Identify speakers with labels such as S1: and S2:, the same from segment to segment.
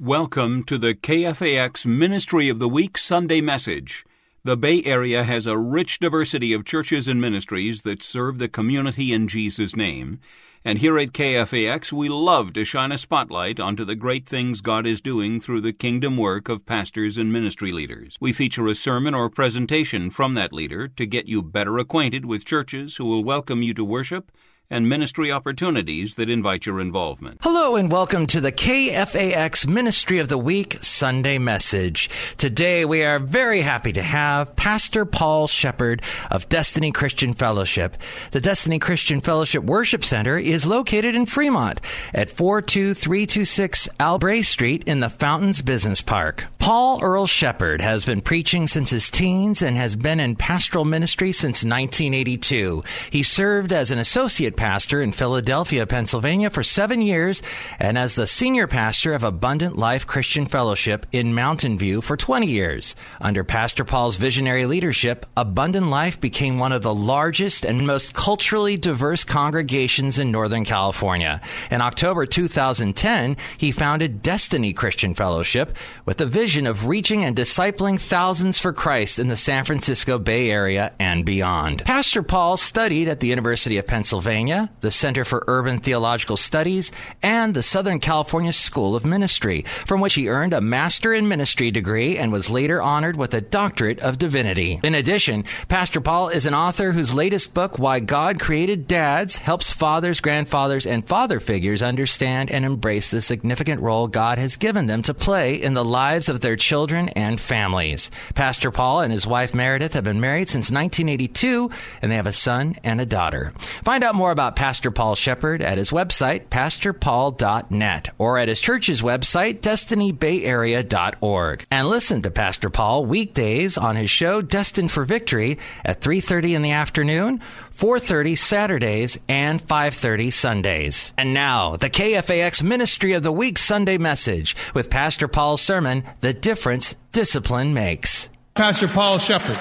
S1: Welcome to the KFAX Ministry of the Week Sunday message. The Bay Area has a rich diversity of churches and ministries that serve the community in Jesus' name. And here at KFAX, we love to shine a spotlight onto the great things God is doing through the kingdom work of pastors and ministry leaders. We feature a sermon or presentation from that leader to get you better acquainted with churches who will welcome you to worship and ministry opportunities that invite your involvement.
S2: Hello and welcome to the KFAX Ministry of the Week Sunday message. Today we are very happy to have Pastor Paul Sheppard of Destiny Christian Fellowship. The Destiny Christian Fellowship Worship Center is located in Fremont at 42326 Albrae Street in the Fountains Business Park. Paul Earl Sheppard has been preaching since his teens and has been in pastoral ministry since 1982. He served as an associate pastor in Philadelphia, Pennsylvania for seven years and as the senior pastor of Abundant Life Christian Fellowship in Mountain View for 20 years. Under Pastor Paul's visionary leadership, Abundant Life became one of the largest and most culturally diverse congregations in Northern California. In October 2010, he founded Destiny Christian Fellowship with the vision of reaching and discipling thousands for Christ in the San Francisco Bay Area and beyond. Pastor Paul studied at the University of Pennsylvania, the Center for Urban Theological Studies, and the Southern California School of Ministry, from which he earned a Master in Ministry degree and was later honored with a Doctorate of Divinity. In addition, Pastor Paul is an author whose latest book, Why God Created Dads, helps fathers, grandfathers, and father figures understand and embrace the significant role God has given them to play in the lives of their children and families. Pastor Paul and his wife Meredith have been married since 1982 and they have a son and a daughter. Find out more about Pastor Paul Sheppard at his website, pastorpaul.net, or at his church's website, destinybayarea.org. And listen to Pastor Paul weekdays on his show Destined for Victory at 3.30 in the afternoon, 4.30 Saturdays, and 5.30 Sundays. And now, the KFAX Ministry of the Week Sunday message with Pastor Paul's sermon, The Difference Discipline Makes.
S3: Pastor Paul Sheppard.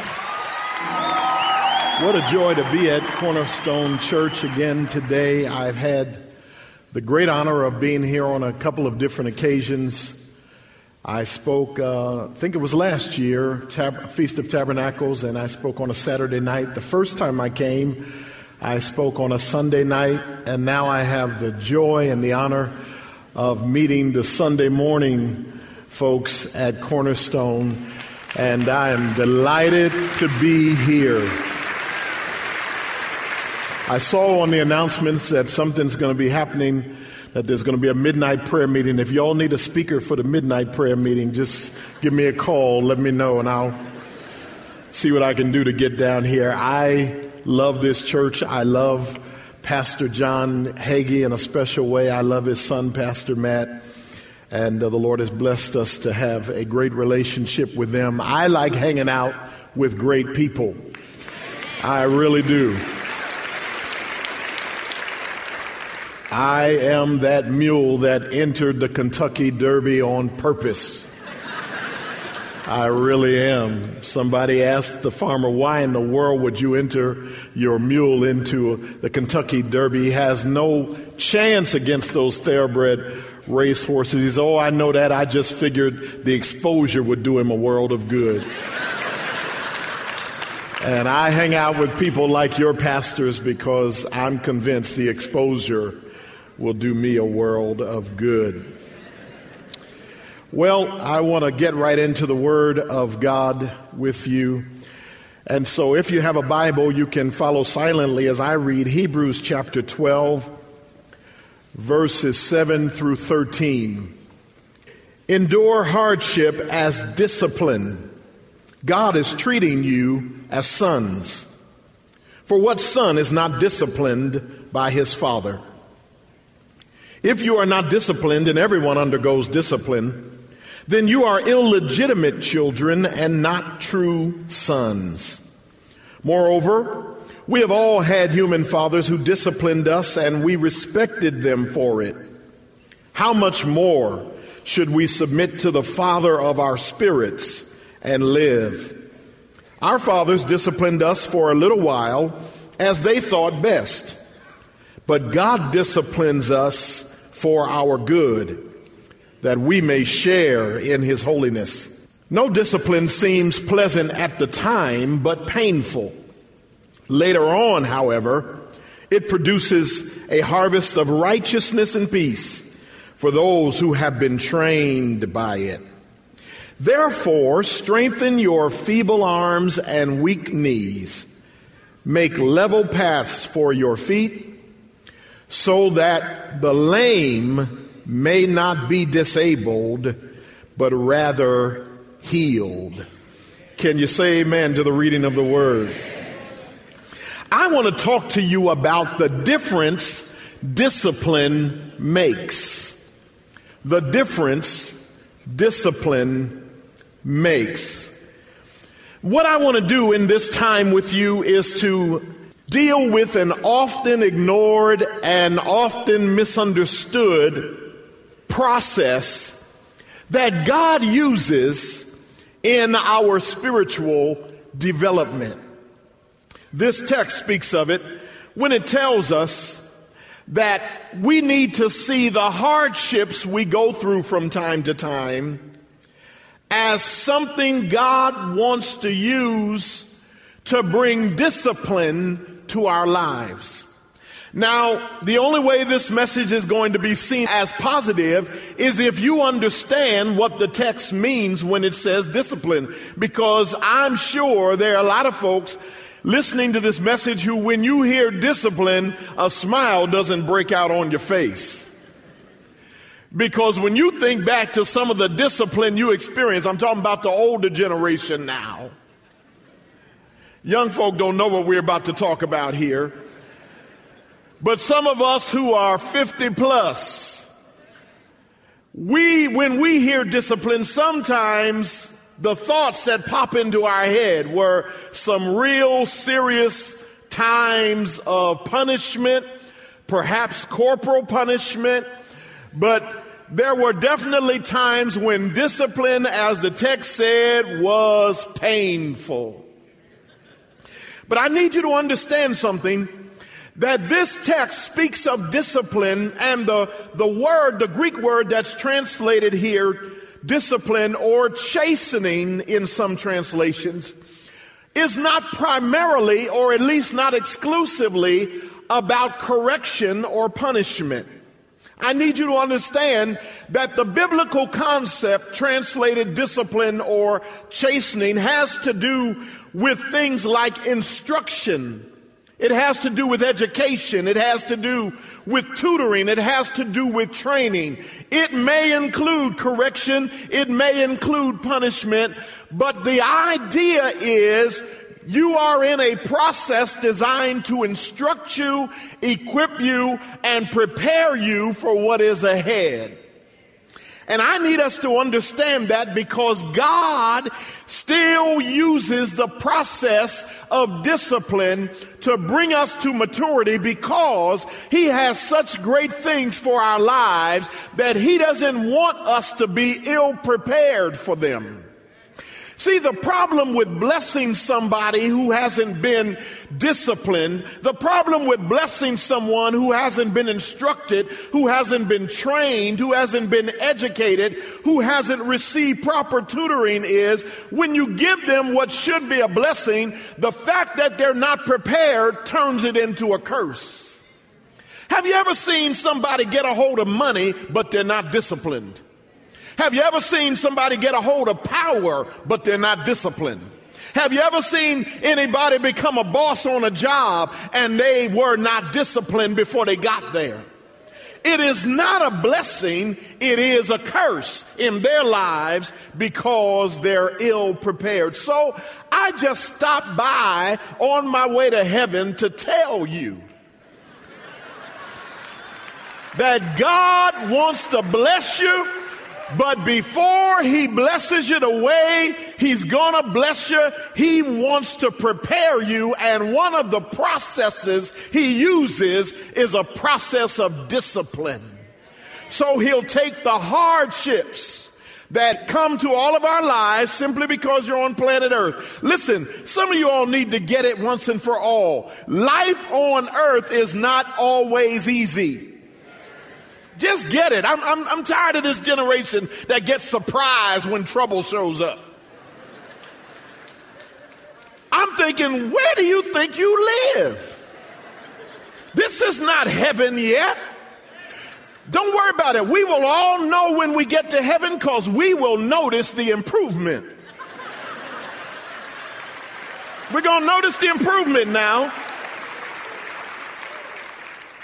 S3: What a joy to be at Cornerstone Church again today. I've had the great honor of being here on a couple of different occasions. I spoke, uh, I think it was last year, Tab- Feast of Tabernacles, and I spoke on a Saturday night. The first time I came, I spoke on a Sunday night, and now I have the joy and the honor of meeting the Sunday morning folks at Cornerstone, and I am delighted to be here. I saw on the announcements that something's going to be happening, that there's going to be a midnight prayer meeting. If y'all need a speaker for the midnight prayer meeting, just give me a call, let me know, and I'll see what I can do to get down here. I love this church. I love Pastor John Hagee in a special way. I love his son, Pastor Matt. And uh, the Lord has blessed us to have a great relationship with them. I like hanging out with great people. I really do. I am that mule that entered the Kentucky Derby on purpose. I really am. Somebody asked the farmer, why in the world would you enter your mule into the Kentucky Derby? He has no chance against those thoroughbred race horses. He says, Oh, I know that. I just figured the exposure would do him a world of good. and I hang out with people like your pastors because I'm convinced the exposure will do me a world of good. Well, I want to get right into the Word of God with you. And so, if you have a Bible, you can follow silently as I read Hebrews chapter 12, verses 7 through 13. Endure hardship as discipline. God is treating you as sons. For what son is not disciplined by his father? If you are not disciplined, and everyone undergoes discipline, then you are illegitimate children and not true sons. Moreover, we have all had human fathers who disciplined us and we respected them for it. How much more should we submit to the Father of our spirits and live? Our fathers disciplined us for a little while as they thought best, but God disciplines us for our good that we may share in his holiness. No discipline seems pleasant at the time, but painful. Later on, however, it produces a harvest of righteousness and peace for those who have been trained by it. Therefore, strengthen your feeble arms and weak knees. Make level paths for your feet so that the lame may not be disabled, but rather healed. Can you say amen to the reading of the word? I want to talk to you about the difference discipline makes. The difference discipline makes. What I want to do in this time with you is to deal with an often ignored and often misunderstood process that God uses in our spiritual development. This text speaks of it when it tells us that we need to see the hardships we go through from time to time as something God wants to use to bring discipline to our lives. Now, the only way this message is going to be seen as positive is if you understand what the text means when it says discipline. Because I'm sure there are a lot of folks listening to this message who, when you hear discipline, a smile doesn't break out on your face. Because when you think back to some of the discipline you experienced, I'm talking about the older generation now. Young folk don't know what we're about to talk about here. But some of us who are 50 plus, we, when we hear discipline, sometimes the thoughts that pop into our head were some real serious times of punishment, perhaps corporal punishment, but there were definitely times when discipline, as the text said, was painful. But I need you to understand something that this text speaks of discipline and the, the word, the Greek word that's translated here, discipline or chastening in some translations, is not primarily or at least not exclusively about correction or punishment. I need you to understand that the biblical concept translated discipline or chastening has to do with things like instruction, it has to do with education. It has to do with tutoring. It has to do with training. It may include correction. It may include punishment. But the idea is you are in a process designed to instruct you, equip you, and prepare you for what is ahead. And I need us to understand that because God still uses the process of discipline to bring us to maturity because He has such great things for our lives that He doesn't want us to be ill prepared for them. See, the problem with blessing somebody who hasn't been disciplined, the problem with blessing someone who hasn't been instructed, who hasn't been trained, who hasn't been educated, who hasn't received proper tutoring is when you give them what should be a blessing, the fact that they're not prepared turns it into a curse. Have you ever seen somebody get a hold of money, but they're not disciplined? Have you ever seen somebody get a hold of power, but they're not disciplined? Have you ever seen anybody become a boss on a job and they were not disciplined before they got there? It is not a blessing, it is a curse in their lives because they're ill prepared. So I just stopped by on my way to heaven to tell you that God wants to bless you, but before He blesses you the way He's gonna bless you, He wants to prepare you, and one of the processes He uses is a process of discipline. So He'll take the hardships that come to all of our lives simply because you're on planet Earth. Listen, some of you all need to get it once and for all. Life on Earth is not always easy. Just get it. I'm, I'm, I'm tired of this generation that gets surprised when trouble shows up. I'm thinking, where do you think you live? This is not heaven yet. Don't worry about it. We will all know when we get to heaven because we will notice the improvement. We're going to notice the improvement now.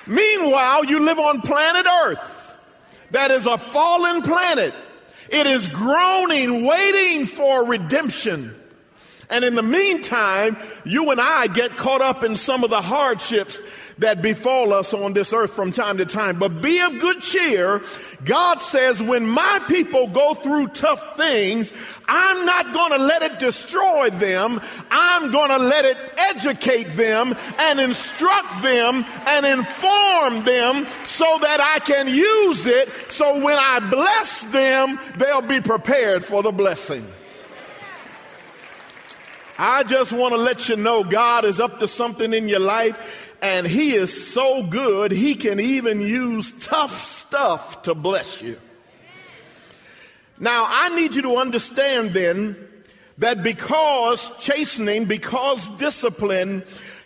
S3: Meanwhile, you live on planet Earth. That is a fallen planet. It is groaning, waiting for redemption. And in the meantime, you and I get caught up in some of the hardships that befall us on this earth from time to time. But be of good cheer. God says, when my people go through tough things, I'm not going to let it destroy them. I'm going to let it educate them and instruct them and inform them so that I can use it so when I bless them, they'll be prepared for the blessing. I just want to let you know God is up to something in your life and he is so good, he can even use tough stuff to bless you. Now, I need you to understand then that because chastening, because discipline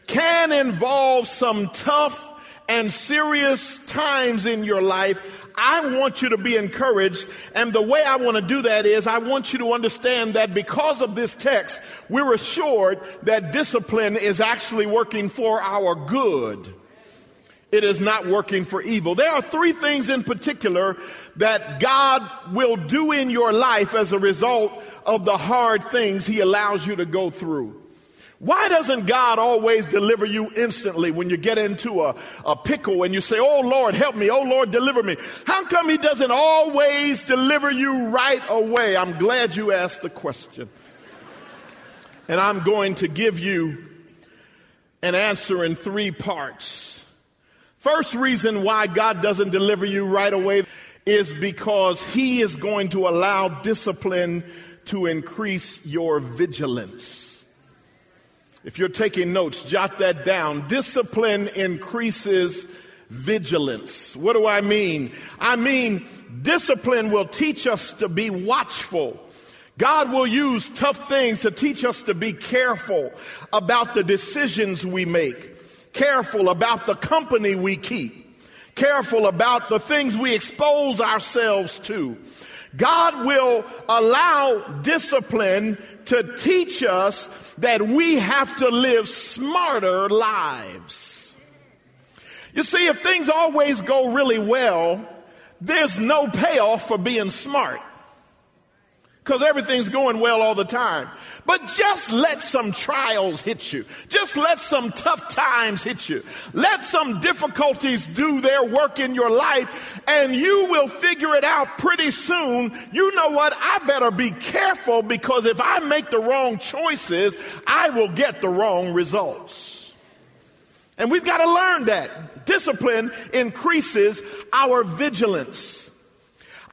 S3: can involve some tough and serious times in your life, I want you to be encouraged. And the way I want to do that is I want you to understand that because of this text, we're assured that discipline is actually working for our good. It is not working for evil. There are three things in particular that God will do in your life as a result of the hard things He allows you to go through. Why doesn't God always deliver you instantly when you get into a, a pickle and you say, Oh Lord, help me. Oh Lord, deliver me. How come He doesn't always deliver you right away? I'm glad you asked the question. And I'm going to give you an answer in three parts. First reason why God doesn't deliver you right away is because He is going to allow discipline to increase your vigilance. If you're taking notes, jot that down. Discipline increases vigilance. What do I mean? I mean, discipline will teach us to be watchful. God will use tough things to teach us to be careful about the decisions we make, careful about the company we keep, careful about the things we expose ourselves to. God will allow discipline to teach us that we have to live smarter lives. You see, if things always go really well, there's no payoff for being smart because everything's going well all the time. But just let some trials hit you. Just let some tough times hit you. Let some difficulties do their work in your life and you will figure it out pretty soon. You know what? I better be careful because if I make the wrong choices, I will get the wrong results. And we've got to learn that. Discipline increases our vigilance.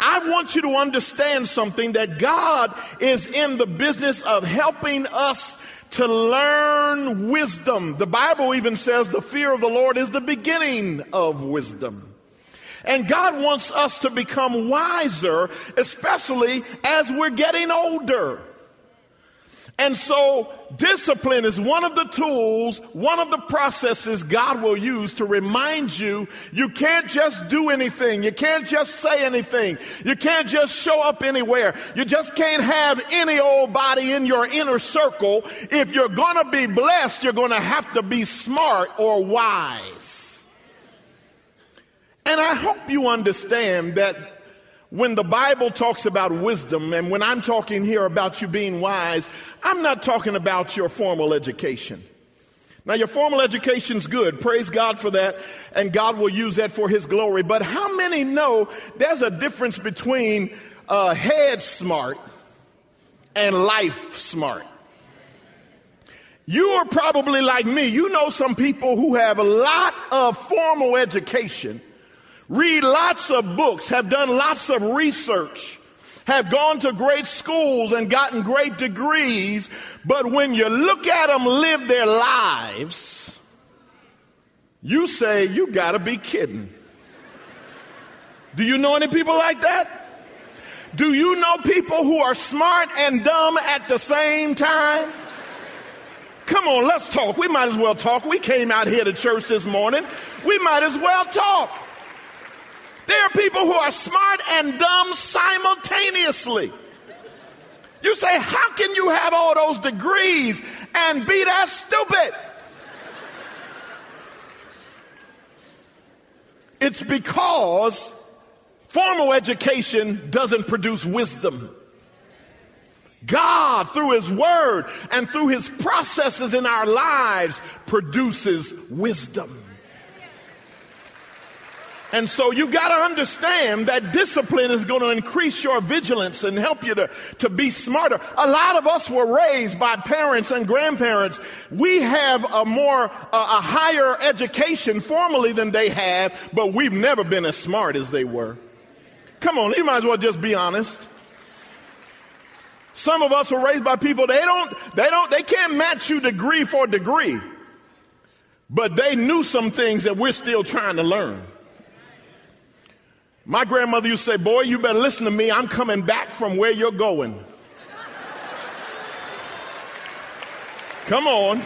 S3: I want you to understand something that God is in the business of helping us to learn wisdom. The Bible even says the fear of the Lord is the beginning of wisdom. And God wants us to become wiser, especially as we're getting older. And so, discipline is one of the tools, one of the processes God will use to remind you you can't just do anything. You can't just say anything. You can't just show up anywhere. You just can't have any old body in your inner circle. If you're going to be blessed, you're going to have to be smart or wise. And I hope you understand that when the Bible talks about wisdom, and when I'm talking here about you being wise, I'm not talking about your formal education. Now, your formal education's good. Praise God for that. And God will use that for His glory. But how many know there's a difference between uh, head smart and life smart? You are probably like me. You know some people who have a lot of formal education, read lots of books, have done lots of research, have gone to great schools and gotten great degrees, but when you look at them live their lives, you say, You gotta be kidding. Do you know any people like that? Do you know people who are smart and dumb at the same time? Come on, let's talk. We might as well talk. We came out here to church this morning. We might as well talk. There are people who are smart and dumb simultaneously. You say, How can you have all those degrees and be that stupid? It's because formal education doesn't produce wisdom. God, through His Word and through His processes in our lives, produces wisdom. And so you've got to understand that discipline is going to increase your vigilance and help you to, to be smarter. A lot of us were raised by parents and grandparents. We have a more, a, a higher education formally than they have, but we've never been as smart as they were. Come on, you might as well just be honest. Some of us were raised by people, they don't, they don't, they can't match you degree for degree. But they knew some things that we're still trying to learn. My grandmother used to say, Boy, you better listen to me. I'm coming back from where you're going. Come on.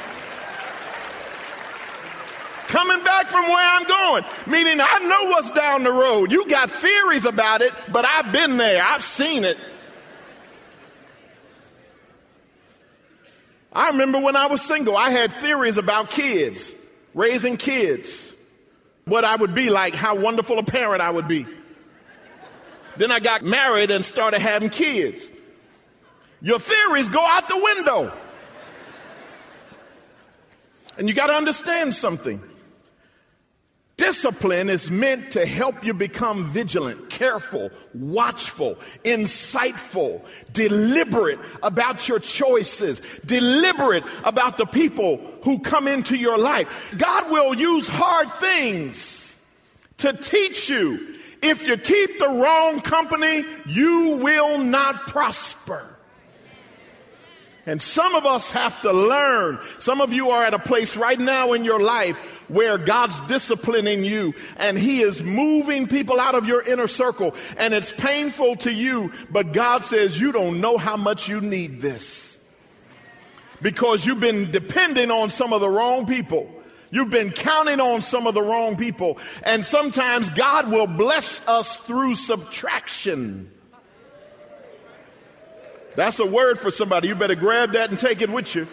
S3: Coming back from where I'm going. Meaning, I know what's down the road. You got theories about it, but I've been there, I've seen it. I remember when I was single, I had theories about kids, raising kids, what I would be like, how wonderful a parent I would be. Then I got married and started having kids. Your theories go out the window. And you got to understand something. Discipline is meant to help you become vigilant, careful, watchful, insightful, deliberate about your choices, deliberate about the people who come into your life. God will use hard things to teach you. If you keep the wrong company, you will not prosper. And some of us have to learn. Some of you are at a place right now in your life where God's disciplining you and He is moving people out of your inner circle and it's painful to you, but God says you don't know how much you need this because you've been depending on some of the wrong people. You've been counting on some of the wrong people. And sometimes God will bless us through subtraction. That's a word for somebody. You better grab that and take it with you.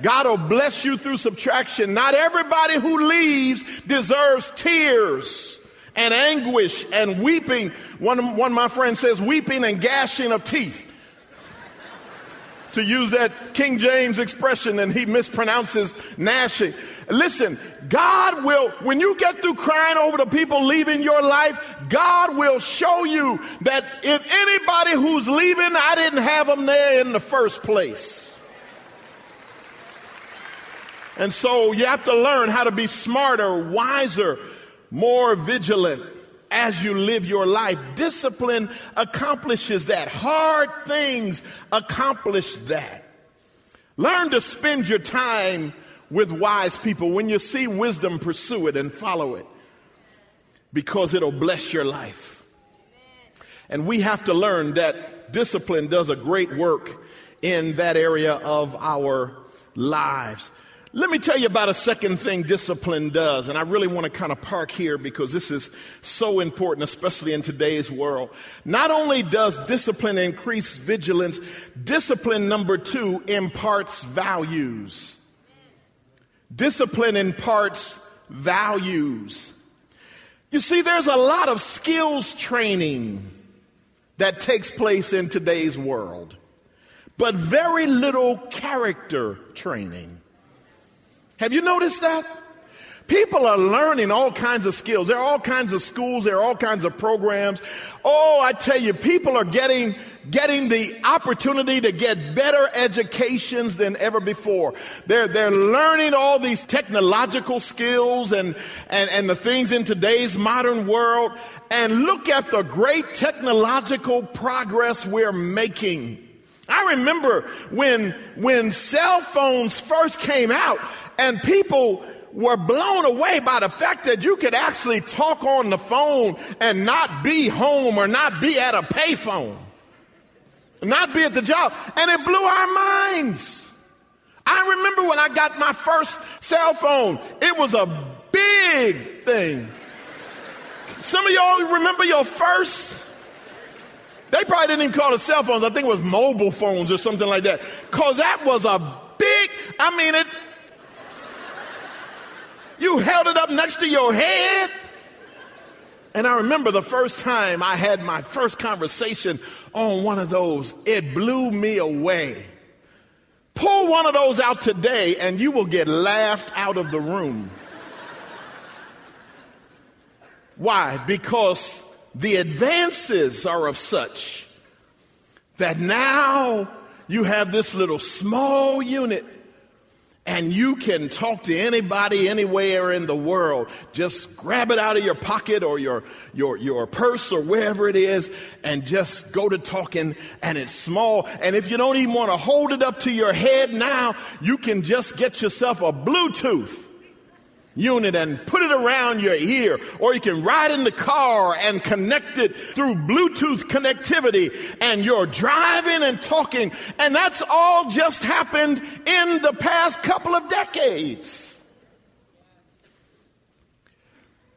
S3: God will bless you through subtraction. Not everybody who leaves deserves tears and anguish and weeping. One, one of my friends says weeping and gashing of teeth. To use that King James expression, and he mispronounces gnashing. Listen, God will, when you get through crying over the people leaving your life, God will show you that if anybody who's leaving, I didn't have them there in the first place. And so you have to learn how to be smarter, wiser, more vigilant as you live your life. Discipline accomplishes that. Hard things accomplish that. Learn to spend your time with wise people. When you see wisdom, pursue it and follow it because it'll bless your life. And we have to learn that discipline does a great work in that area of our lives. Let me tell you about a second thing discipline does, and I really want to kind of park here because this is so important, especially in today's world. Not only does discipline increase vigilance, discipline number two imparts values. Discipline imparts values. You see, there's a lot of skills training that takes place in today's world, but very little character training. Have you noticed that? People are learning all kinds of skills. There are all kinds of schools. There are all kinds of programs. Oh, I tell you, people are getting, getting the opportunity to get better educations than ever before. They're, they're learning all these technological skills and, and, and the things in today's modern world. And look at the great technological progress we're making. I remember when, when cell phones first came out and people were blown away by the fact that you could actually talk on the phone and not be home or not be at a payphone, not be at the job. And it blew our minds. I remember when I got my first cell phone, it was a big thing. Some of y'all remember your first? They probably didn't even call it cell phones. I think it was mobile phones or something like that. Cause that was a big, I mean, it, you held it up next to your head. And I remember the first time I had my first conversation on one of those, it blew me away. Pull one of those out today and you will get laughed out of the room. Why? Because the advances are of such that now you have this little small unit and you can talk to anybody anywhere in the world. Just grab it out of your pocket or your, your, your purse or wherever it is and just go to talking and it's small. And if you don't even want to hold it up to your head now, you can just get yourself a Bluetooth unit and put it around your ear, or you can ride in the car and connect it through Bluetooth connectivity, and you're driving and talking, and that's all just happened in the past couple of decades.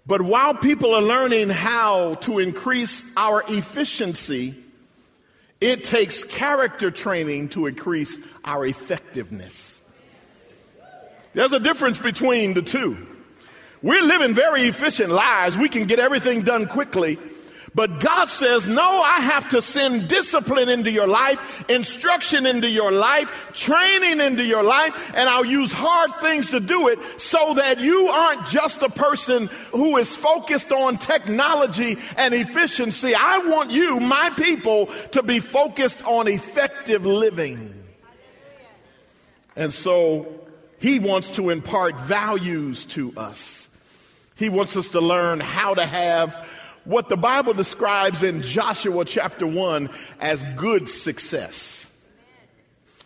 S3: But while people are learning how to increase our efficiency, it takes character training to increase our effectiveness. There's a difference between the two. We're living very efficient lives. We can get everything done quickly. But God says, no, I have to send discipline into your life, instruction into your life, training into your life, and I'll use hard things to do it so that you aren't just a person who is focused on technology and efficiency. I want you, my people, to be focused on effective living. And so he wants to impart values to us. He wants us to learn how to have what the Bible describes in Joshua chapter 1 as good success.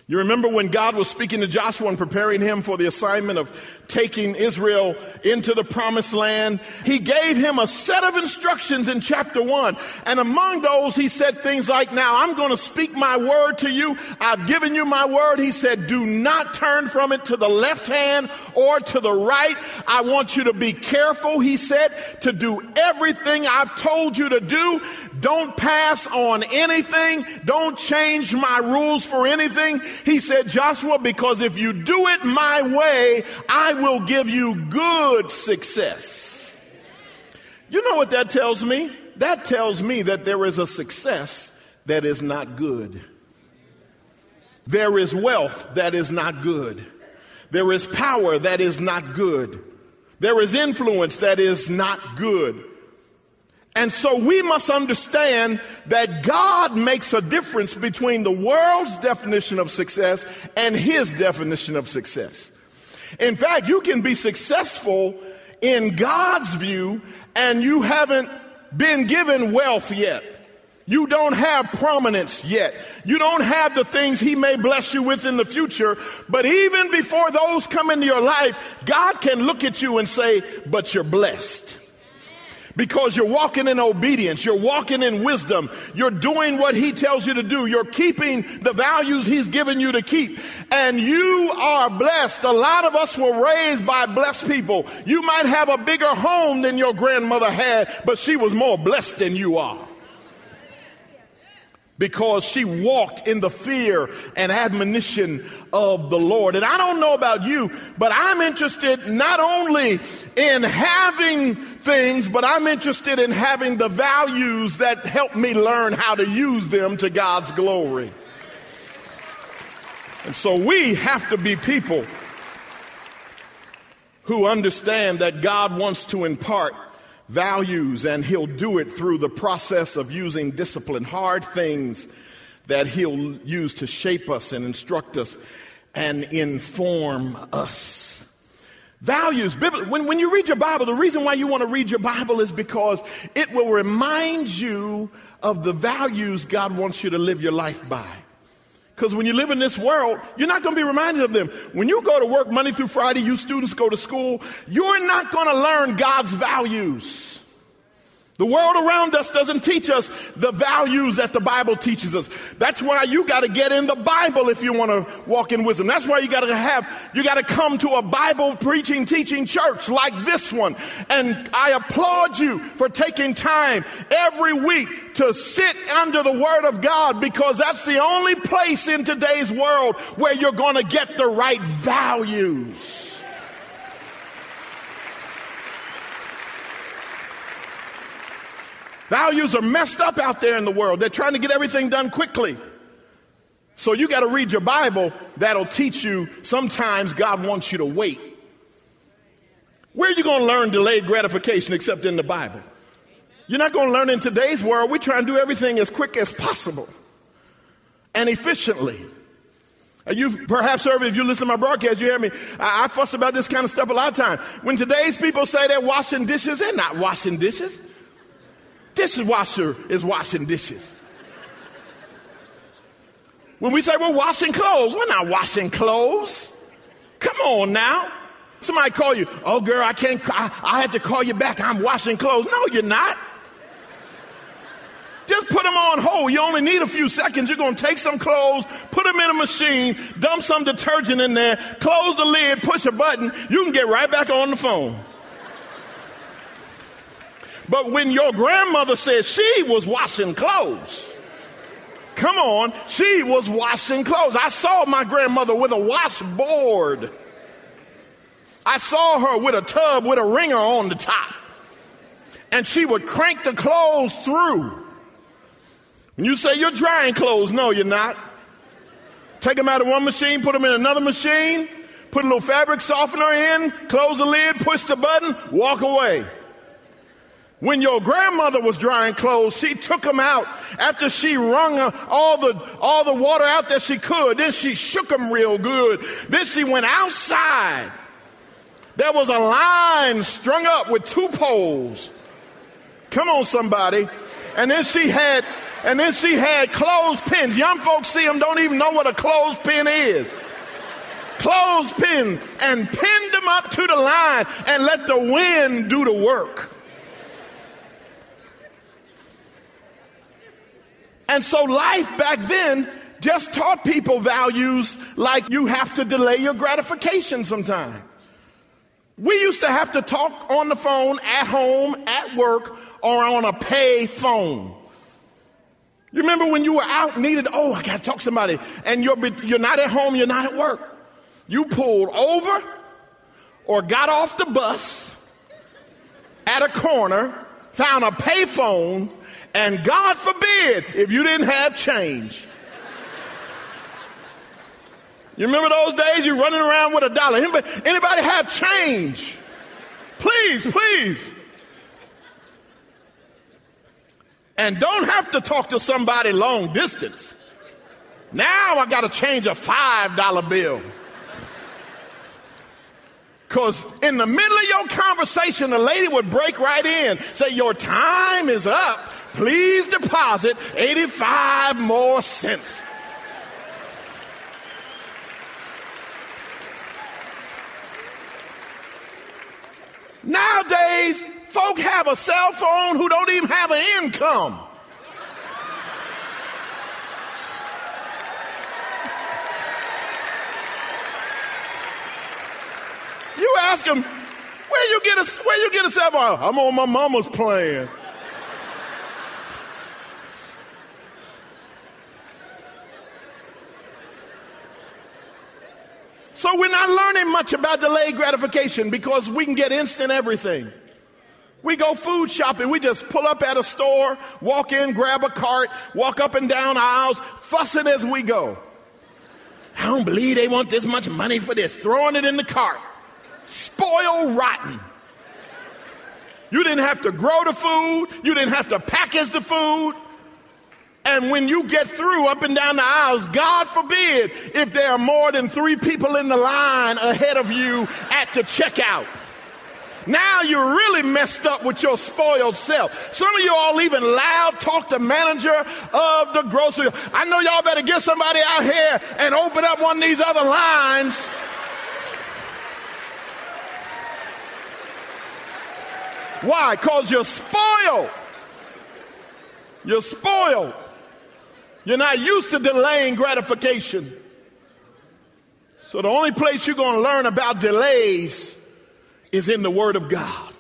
S3: You remember when God was speaking to Joshua and preparing him for the assignment of taking Israel into the promised land? He gave him a set of instructions in chapter one. And among those, he said things like, now I'm going to speak my word to you. I've given you my word. He said, do not turn from it to the left hand or to the right. I want you to be careful, he said, to do everything I've told you to do. Don't pass on anything. Don't change my rules for anything. He said, Joshua, because if you do it my way, I will give you good success. You know what that tells me? That tells me that there is a success that is not good. There is wealth that is not good. There is power that is not good. There is influence that is not good. And so we must understand that God makes a difference between the world's definition of success and his definition of success. In fact, you can be successful in God's view and you haven't been given wealth yet. You don't have prominence yet. You don't have the things He may bless you with in the future. But even before those come into your life, God can look at you and say, but you're blessed because you're walking in obedience. You're walking in wisdom. You're doing what he tells you to do. You're keeping the values he's given you to keep. And you are blessed. A lot of us were raised by blessed people. You might have a bigger home than your grandmother had, but she was more blessed than you are because she walked in the fear and admonition of the Lord. And I don't know about you, but I'm interested not only in having things, but I'm interested in having the values that help me learn how to use them to God's glory. And so we have to be people who understand that God wants to impart values and he'll do it through the process of using discipline, hard things that he'll use to shape us and instruct us and inform us. Values, when, when you read your Bible, the reason why you want to read your Bible is because it will remind you of the values God wants you to live your life by. Because when you live in this world, you're not going to be reminded of them. When you go to work Monday through Friday, you students go to school, you're not going to learn God's values. The world around us doesn't teach us the values that the Bible teaches us. That's why you got to get in the Bible if you want to walk in wisdom. That's why you got to have, you got to come to a Bible preaching, teaching church like this one. And I applaud you for taking time every week to sit under the Word of God because that's the only place in today's world where you're going to get the right values. Values are messed up out there in the world. They're trying to get everything done quickly. So you got to read your Bible. That'll teach you sometimes God wants you to wait. Where are you going to learn delayed gratification except in the Bible? You're not going to learn in today's world. We try and do everything as quick as possible and efficiently. You perhaps, sir, if you listen to my broadcast, you hear me. I, I fuss about this kind of stuff a lot of times. When today's people say they're washing dishes, they're not washing dishes. Dishwasher is washing dishes. When we say we're washing clothes, we're not washing clothes. Come on now. Somebody call you, oh girl, I can't, I, I had to call you back. I'm washing clothes. No, you're not. Just put them on hold. You only need a few seconds. You're going to take some clothes, put them in a machine, dump some detergent in there, close the lid, push a button. You can get right back on the phone. But when your grandmother said she was washing clothes, come on, she was washing clothes. I saw my grandmother with a washboard. I saw her with a tub with a wringer on the top. And she would crank the clothes through. And you say, You're drying clothes. No, you're not. Take them out of one machine, put them in another machine, put a little fabric softener in, close the lid, push the button, walk away. When your grandmother was drying clothes, she took them out after she wrung uh, all the, all the water out that she could. Then she shook them real good. Then she went outside. There was a line strung up with two poles. Come on, somebody. And then she had, and then she had clothespins. Young folks see them, don't even know what a clothespin is. Clothespin and pinned them up to the line and let the wind do the work. And so life back then just taught people values like you have to delay your gratification sometime. We used to have to talk on the phone at home, at work, or on a pay phone. You remember when you were out needed, oh, I got to talk to somebody, and you're, you're not at home, you're not at work. You pulled over or got off the bus at a corner, found a payphone, and God forbid if you didn't have change. You remember those days you running around with a dollar? Anybody, anybody have change? Please, please. And don't have to talk to somebody long distance. Now I got to change a $5 bill. Because in the middle of your conversation, the lady would break right in, say, Your time is up please deposit 85 more cents. Nowadays, folk have a cell phone who don't even have an income. You ask them, where you get a where you get a cell phone? I'm on my mama's plan. So we're not learning much about delayed gratification because we can get instant everything. We go food shopping. We just pull up at a store, walk in, grab a cart, walk up and down aisles, fussing as we go. I don't believe they want this much money for this. Throwing it in the cart. Spoil rotten. You didn't have to grow the food, you didn't have to package the food. And when you get through up and down the aisles, God forbid if there are more than three people in the line ahead of you at the checkout. Now you're really messed up with your spoiled self. Some of you all even loud talk to the manager of the grocery. I know y'all better get somebody out here and open up one of these other lines. Why? Because you're spoiled. You're spoiled. You're not used to delaying gratification. So the only place you're going to learn about delays is in the Word of God.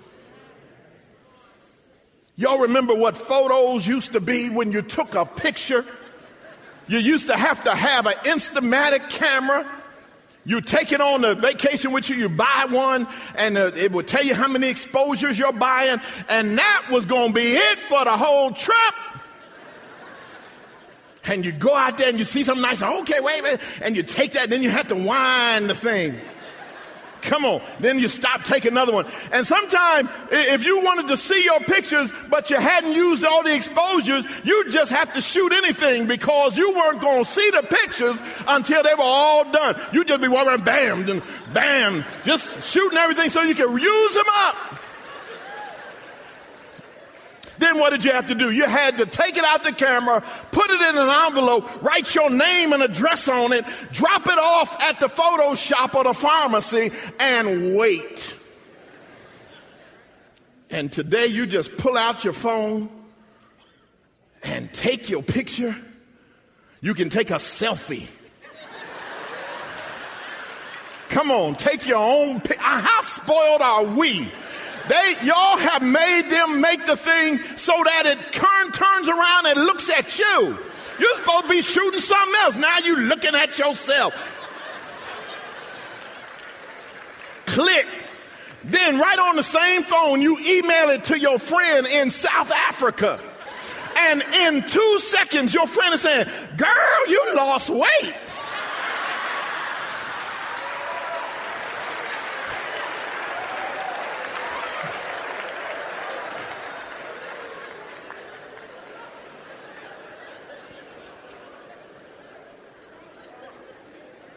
S3: Y'all remember what photos used to be when you took a picture? You used to have to have an Instamatic camera. You take it on a vacation with you, you buy one, and uh, it would tell you how many exposures you're buying, and that was going to be it for the whole trip and you go out there and you see something nice. Okay, wait a minute. And you take that, then you have to wind the thing. Come on. Then you stop, take another one. And sometimes, if you wanted to see your pictures, but you hadn't used all the exposures, you just have to shoot anything because you weren't going to see the pictures until they were all done. You'd just be walking, bam, and bam, just shooting everything so you can use them up. Then what did you have to do? You had to take it out the camera, put it in an envelope, write your name and address on it, drop it off at the photo shop or the pharmacy, and wait. And today you just pull out your phone and take your picture. You can take a selfie. Come on, take your own. Uh, how spoiled are we? They, y'all have made them make the thing so that it turn, turns around and looks at you. You're supposed to be shooting something else. Now you are looking at yourself. Click. Then right on the same phone, you email it to your friend in South Africa. And in two seconds, your friend is saying, girl, you lost weight.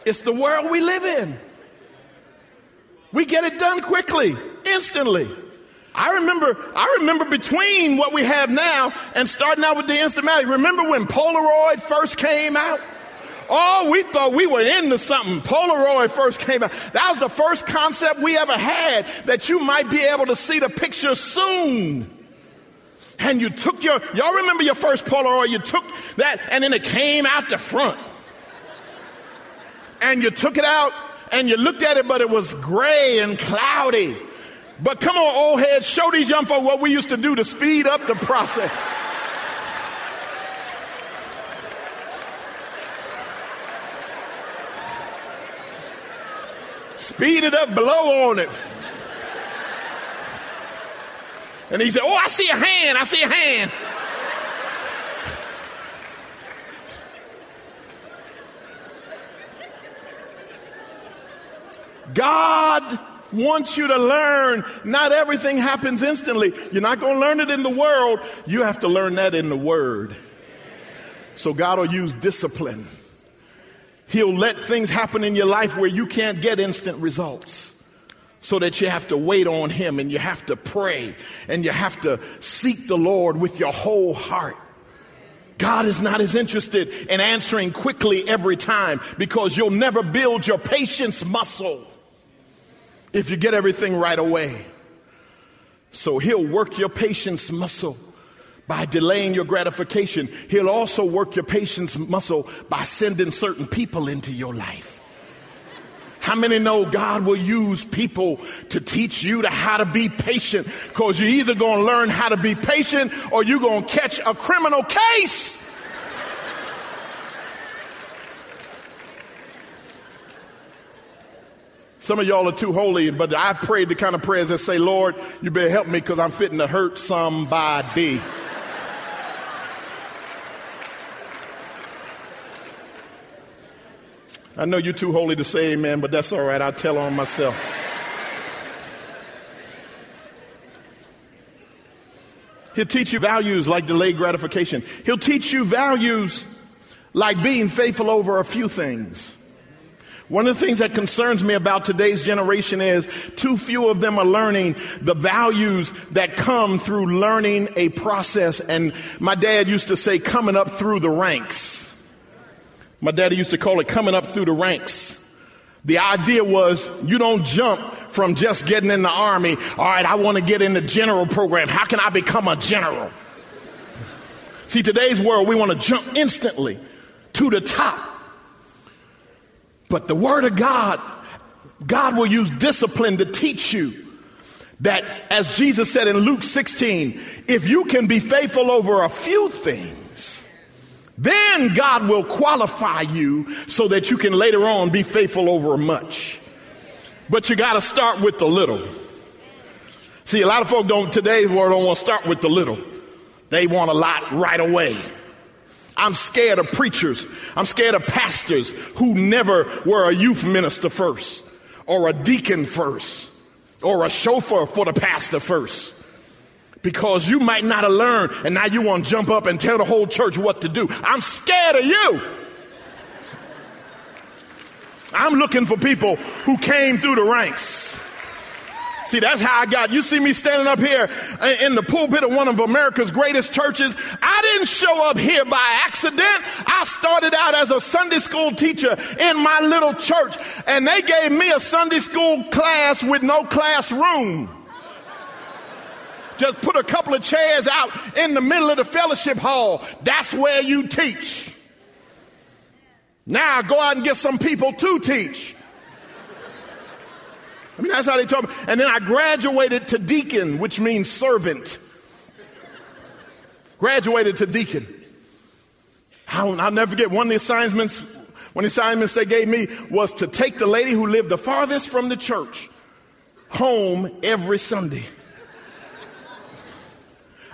S3: It's the world we live in. We get it done quickly, instantly. I remember, I remember between what we have now and starting out with the Instamatic. Remember when Polaroid first came out? Oh, we thought we were into something. Polaroid first came out. That was the first concept we ever had that you might be able to see the picture soon. And you took your, y'all remember your first Polaroid? You took that and then it came out the front and you took it out and you looked at it, but it was gray and cloudy. But come on, old heads, show these young folk what we used to do to speed up the process. Speed it up, blow on it. And he said, Oh, I see a hand, I see a hand. God wants you to learn not everything happens instantly. You're not going to learn it in the world. You have to learn that in the Word. So God will use discipline. He'll let things happen in your life where you can't get instant results. So that you have to wait on Him and you have to pray and you have to seek the Lord with your whole heart. God is not as interested in answering quickly every time because you'll never build your patience muscle if you get everything right away. So he'll work your patience muscle by delaying your gratification. He'll also work your patience muscle by sending certain people into your life. How many know God will use people to teach you to how to be patient? Because you're either going to learn how to be patient or you're going to catch a criminal case. Some of y'all are too holy, but I've prayed the kind of prayers that say, Lord, you better help me because I'm fitting to hurt somebody. I know you're too holy to say amen, but that's all right. I'll tell on myself. He'll teach you values like delayed gratification. He'll teach you values like being faithful over a few things. One of the things that concerns me about today's generation is too few of them are learning the values that come through learning a process. And my dad used to say, coming up through the ranks. My daddy used to call it coming up through the ranks. The idea was you don't jump from just getting in the army. All right, I want to get in the general program. How can I become a general? See, today's world, we want to jump instantly to the top. But the Word of God, God will use discipline to teach you that, as Jesus said in Luke 16, if you can be faithful over a few things, then God will qualify you so that you can later on be faithful over much. But you got to start with the little. See, a lot of folk don't world don't want to start with the little. They want a lot right away. I'm scared of preachers. I'm scared of pastors who never were a youth minister first, or a deacon first, or a chauffeur for the pastor first because you might not have learned and now you want to jump up and tell the whole church what to do. I'm scared of you. I'm looking for people who came through the ranks. See, that's how I got. You see me standing up here in the pulpit of one of America's greatest churches. I didn't show up here by accident. I started out as a Sunday school teacher in my little church, and they gave me a Sunday school class with no classroom. Just put a couple of chairs out in the middle of the fellowship hall. That's where you teach. Now go out and get some people to teach. I mean, that's how they told me. And then I graduated to deacon, which means servant. Graduated to deacon. I'll, I'll never forget one of the assignments. One of the assignments they gave me was to take the lady who lived the farthest from the church home every Sunday.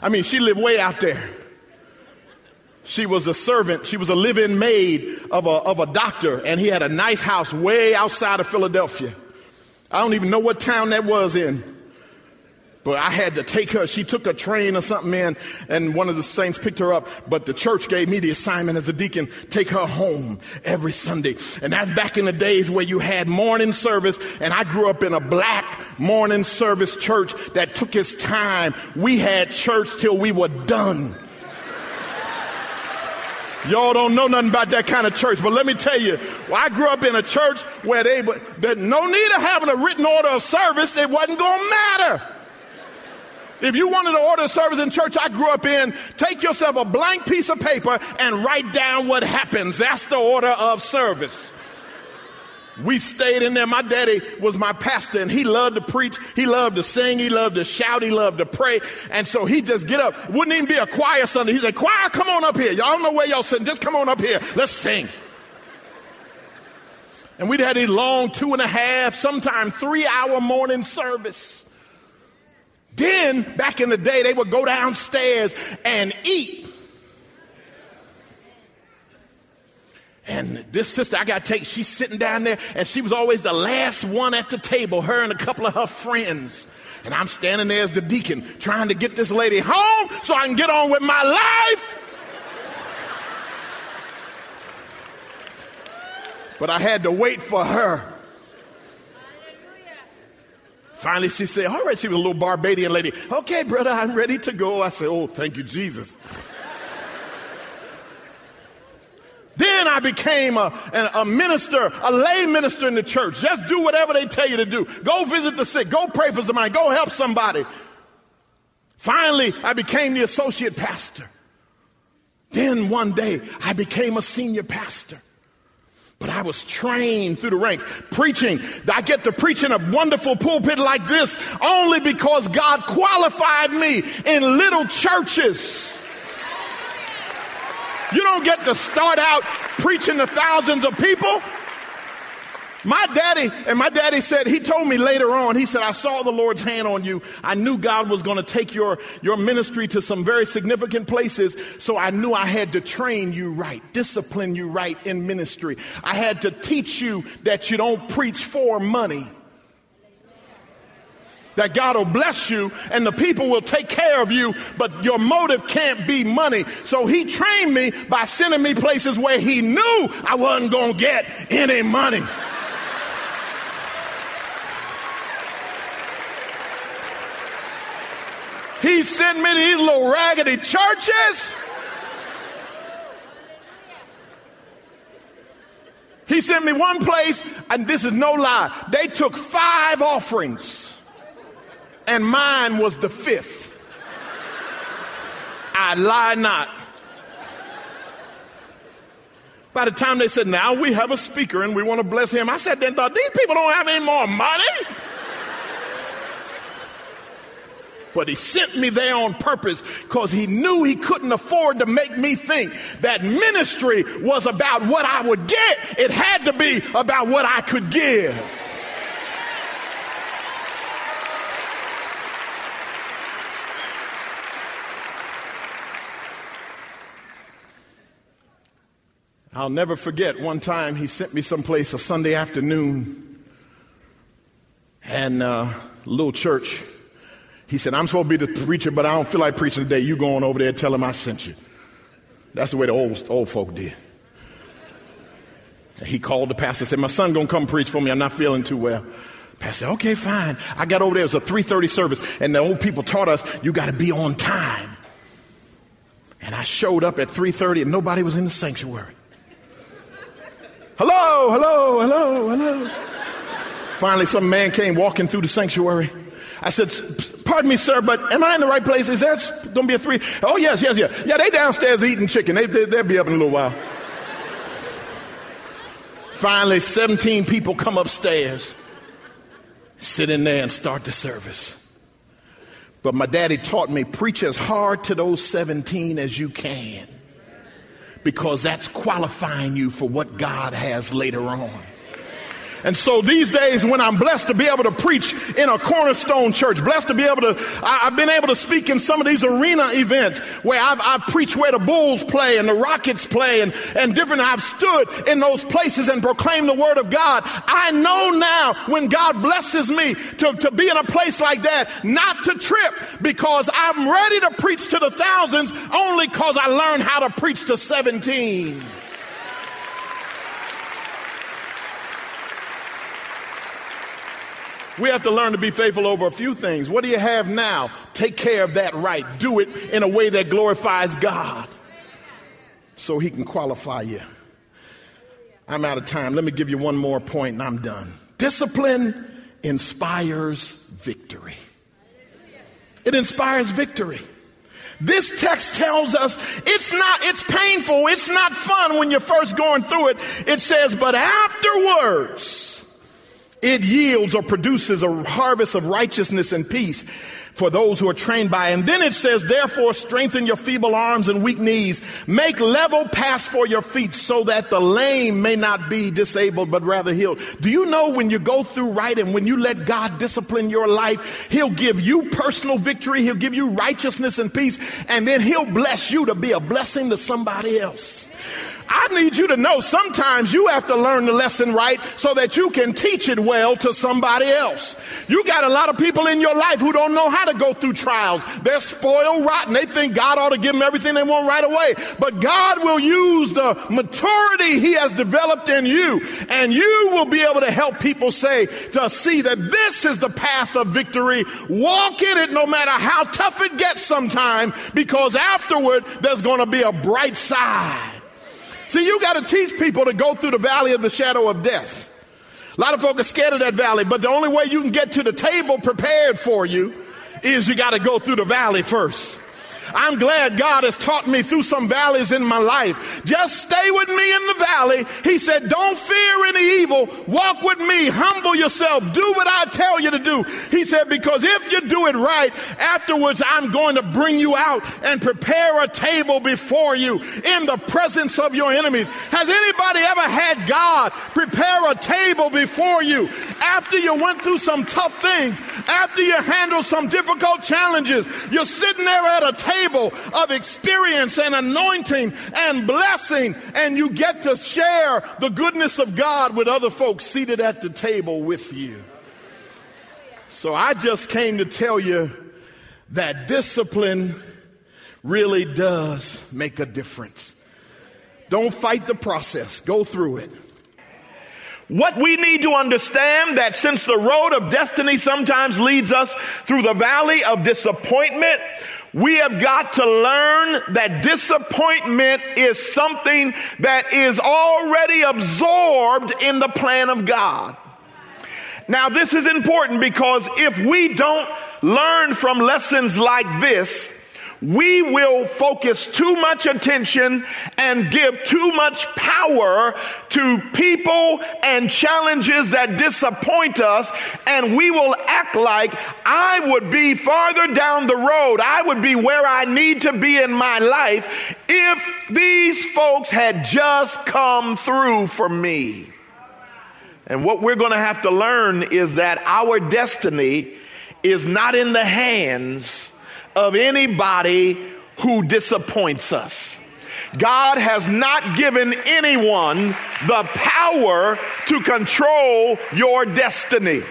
S3: I mean, she lived way out there. She was a servant. She was a live-in maid of a, of a doctor, and he had a nice house way outside of Philadelphia. I don't even know what town that was in. But I had to take her. She took a train or something in, and one of the saints picked her up. But the church gave me the assignment as a deacon take her home every Sunday. And that's back in the days where you had morning service, and I grew up in a black morning service church that took its time. We had church till we were done. Y'all don't know nothing about that kind of church, but let me tell you, I grew up in a church where they, that no need of having a written order of service, it wasn't going to matter. If you wanted to order service in church I grew up in, take yourself a blank piece of paper and write down what happens. That's the order of service. We stayed in there. My daddy was my pastor and he loved to preach. He loved to sing. He loved to shout. He loved to pray. And so he just get up. Wouldn't even be a choir Sunday. He said, choir, come on up here. Y'all don't know where y'all sitting. Just come on up here. Let's sing. And we'd had a long two and a half, sometime three hour morning service. Then, back in the day, they would go downstairs and eat. And this sister, I got to take, she's sitting down there, and she was always the last one at the table, her and a couple of her friends. And I'm standing there as the deacon, trying to get this lady home so I can get on with my life. But I had to wait for her. Finally, she said, All right, she was a little Barbadian lady. Okay, brother, I'm ready to go. I said, Oh, thank you, Jesus. Then I became a, a, minister, a lay minister in the church. Just do whatever they tell you to do. Go visit the sick. Go pray for somebody. Go help somebody. Finally, I became the associate pastor. Then one day, I became a senior pastor. But I was trained through the ranks. Preaching, I get to preach in a wonderful pulpit like this only because God qualified me in little churches. You don't get to start out preaching to thousands of people. My daddy, and my daddy said, he told me later on, he said, I saw the Lord's hand on you. I knew God was going to take your, your ministry to some very significant places. So I knew I had to train you right, discipline you right in ministry. I had to teach you that you don't preach for money. That God will bless you and the people will take care of you, but your motive can't be money. So he trained me by sending me places where he knew I wasn't going to get any money. He sent me to these little raggedy churches. He sent me one place, and this is no lie. They took five offerings, and mine was the fifth. I lie not. By the time they said, Now we have a speaker and we want to bless him, I sat there and thought, these people don't have any more money. But he sent me there on purpose because he knew he couldn't afford to make me think that ministry was about what I would get. It had to be about what I could give. I'll never forget one time he sent me someplace a Sunday afternoon and uh, a little church he said, I'm supposed to be the preacher, but I don't feel like preaching today. You going over there, tell him I sent you. That's the way the old, old folk did. And he called the pastor and said, My son gonna come preach for me. I'm not feeling too well. Pastor said, Okay, fine. I got over there. It was a 3:30 service, and the old people taught us you gotta be on time. And I showed up at 3:30 and nobody was in the sanctuary. Hello, hello, hello, hello. Finally, some man came walking through the sanctuary. I said, Pardon me, sir, but am I in the right place? Is there going to be a three? Oh, yes, yes, yes. Yeah, they downstairs eating chicken. They, they, they'll be up in a little while. Finally, 17 people come upstairs, sit in there and start the service. But my daddy taught me preach as hard to those 17 as you can because that's qualifying you for what God has later on. And so these days, when I'm blessed to be able to preach in a cornerstone church, blessed to be able to, I, have been able to speak in some of these arena events where I've, I've preached where the Bulls play and the Rockets play and, and different, I've stood in those places and proclaimed the word of God. I know now when God blesses me to, to be in a place like that, not to trip because I'm ready to preach to the thousands only because I learned how to preach to 17. We have to learn to be faithful over a few things. What do you have now? Take care of that right. Do it in a way that glorifies God so He can qualify you. I'm out of time. Let me give you one more point and I'm done. Discipline inspires victory. It inspires victory. This text tells us it's not, it's painful, it's not fun when you're first going through it. It says, but afterwards, it yields or produces a harvest of righteousness and peace for those who are trained by it. And then it says, therefore strengthen your feeble arms and weak knees. Make level paths for your feet so that the lame may not be disabled, but rather healed. Do you know when you go through right and when you let God discipline your life, He'll give you personal victory. He'll give you righteousness and peace. And then He'll bless you to be a blessing to somebody else. I need you to know sometimes you have to learn the lesson right so that you can teach it well to somebody else. You got a lot of people in your life who don't know how to go through trials. They're spoiled rotten. They think God ought to give them everything they want right away. But God will use the maturity He has developed in you, and you will be able to help people say, to see that this is the path of victory. Walk in it no matter how tough it gets sometime, because afterward there's going to be a bright side. See, you got to teach people to go through the valley of the shadow of death. A lot of folk are scared of that valley, but the only way you can get to the table prepared for you is you got to go through the valley first. I'm glad God has taught me through some valleys in my life. Just stay with me in the valley. He said, don't fear any evil. Walk with me. Humble yourself. Do what I tell you to do. He said, because if you do it right, afterwards I'm going to bring you out and prepare a table before you in the presence of your enemies. Has anybody ever had God prepare a table before you after you went through some tough things, after you handled some difficult challenges? You're sitting there at a table table of experience and anointing and blessing, and you get to share the goodness of God with other folks seated at the table with you. So I just came to tell you that discipline really does make a difference. Don't fight the process, go through it. What we need to understand that since the road of destiny sometimes leads us through the valley of disappointment, we have got to learn that disappointment is something that is already absorbed in the plan of God. Now, this is important because if we don't learn from lessons like this, we will focus too much attention and give too much power to people and challenges that disappoint us, and we will act like I would be farther down the road, I would be where I need to be in my life if these folks had just come through for me. And what we're going to have to learn is that our destiny is not in the hands of anybody who disappoints us. God has not given anyone the power to control your destiny.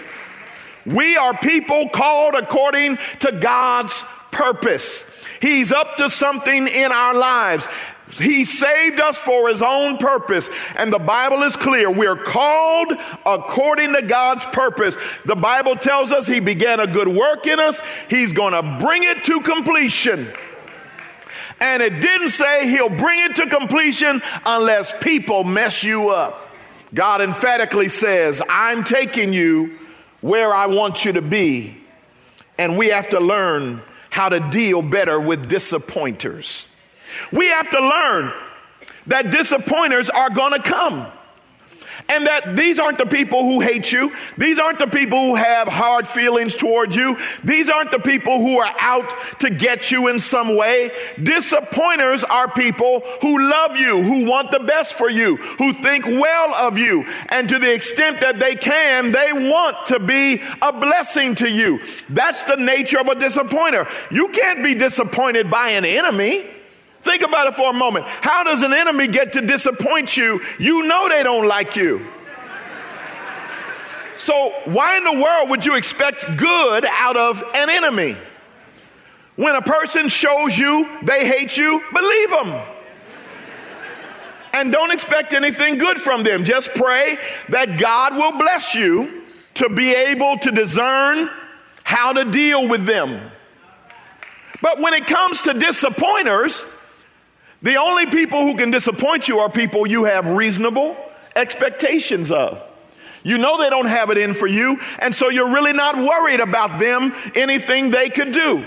S3: We are people called according to God's purpose. He's up to something in our lives. He saved us for his own purpose. And the Bible is clear. We're called according to God's purpose. The Bible tells us he began a good work in us. He's going to bring it to completion. And it didn't say he'll bring it to completion unless people mess you up. God emphatically says, I'm taking you where I want you to be. And we have to learn how to deal better with disappointers. We have to learn that disappointers are going to come. And that these aren't the people who hate you. These aren't the people who have hard feelings towards you. These aren't the people who are out to get you in some way. Disappointers are people who love you, who want the best for you, who think well of you. And to the extent that they can, they want to be a blessing to you. That's the nature of a disappointer. You can't be disappointed by an enemy. Think about it for a moment. How does an enemy get to disappoint you? You know they don't like you. So, why in the world would you expect good out of an enemy? When a person shows you they hate you, believe them. And don't expect anything good from them. Just pray that God will bless you to be able to discern how to deal with them. But when it comes to disappointers, the only people who can disappoint you are people you have reasonable expectations of. You know they don't have it in for you, and so you're really not worried about them, anything they could do,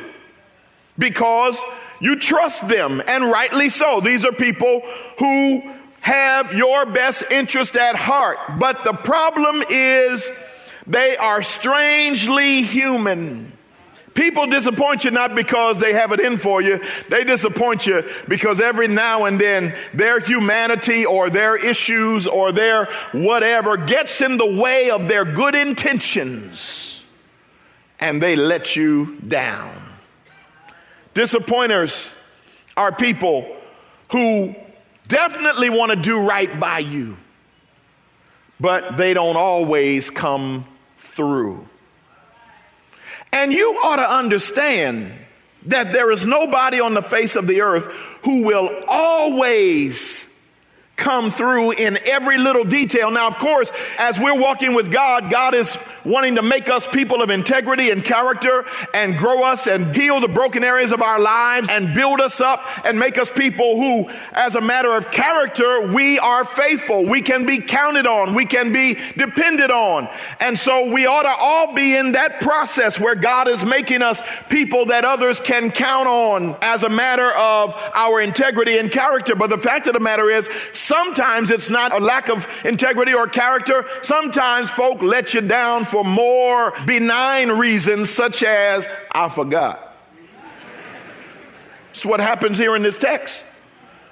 S3: because you trust them, and rightly so. These are people who have your best interest at heart. But the problem is they are strangely human. People disappoint you not because they have it in for you. They disappoint you because every now and then their humanity or their issues or their whatever gets in the way of their good intentions and they let you down. Disappointers are people who definitely want to do right by you, but they don't always come through. And you ought to understand that there is nobody on the face of the earth who will always come through in every little detail. Now, of course, as we're walking with God, God is wanting to make us people of integrity and character and grow us and heal the broken areas of our lives and build us up and make us people who, as a matter of character, we are faithful. We can be counted on. We can be depended on. And so we ought to all be in that process where God is making us people that others can count on as a matter of our integrity and character. But the fact of the matter is, Sometimes it's not a lack of integrity or character. Sometimes folk let you down for more benign reasons, such as, I forgot. That's what happens here in this text.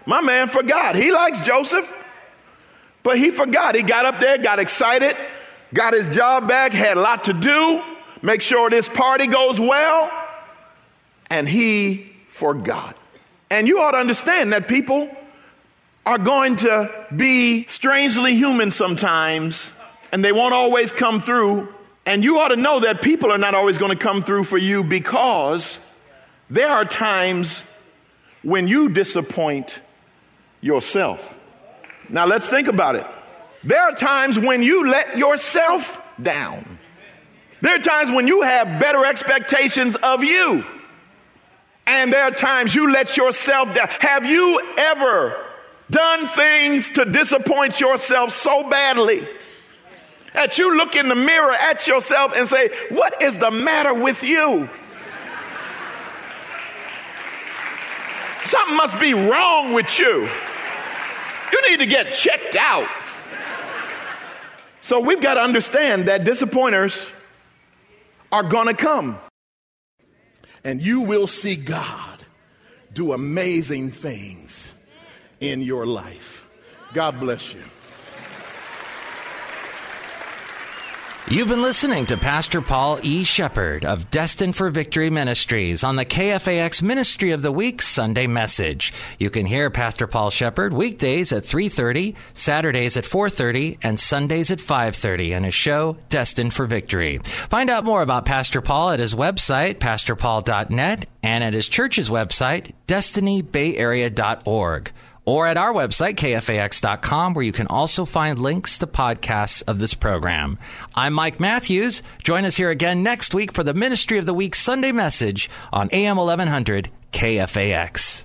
S3: My man forgot. He likes Joseph, but he forgot. He got up there, got excited, got his job back, had a lot to do, make sure this party goes well, and he forgot. And you ought to understand that people are going to be strangely human sometimes, and they won't always come through. And you ought to know that people are not always going to come through for you because there are times when you disappoint yourself. Now let's think about it. There are times when you let yourself down. There are times when you have better expectations of you. And there are times you let yourself down. Have you ever done things to disappoint yourself so badly that you look in the mirror at yourself and say, What is the matter with you? Something must be wrong with you. You need to get checked out. So we've got to understand that disappointers are going to come. And you will see God do amazing things in your life. God bless you.
S2: You've been listening to Pastor Paul E. Sheppard of Destined for Victory Ministries on the KFAX Ministry of the Week Sunday message. You can hear Pastor Paul Sheppard weekdays at 3:30, Saturdays at 4:30, and Sundays at 5:30 on his show Destined for Victory. Find out more about Pastor Paul at his website pastorpaul.net and at his church's website destinybayarea.org or at our website, kfax.com, where you can also find links to podcasts of this program. I'm Mike Matthews. Join us here again next week for the Ministry of the Week Sunday message on AM 1100 KFAX.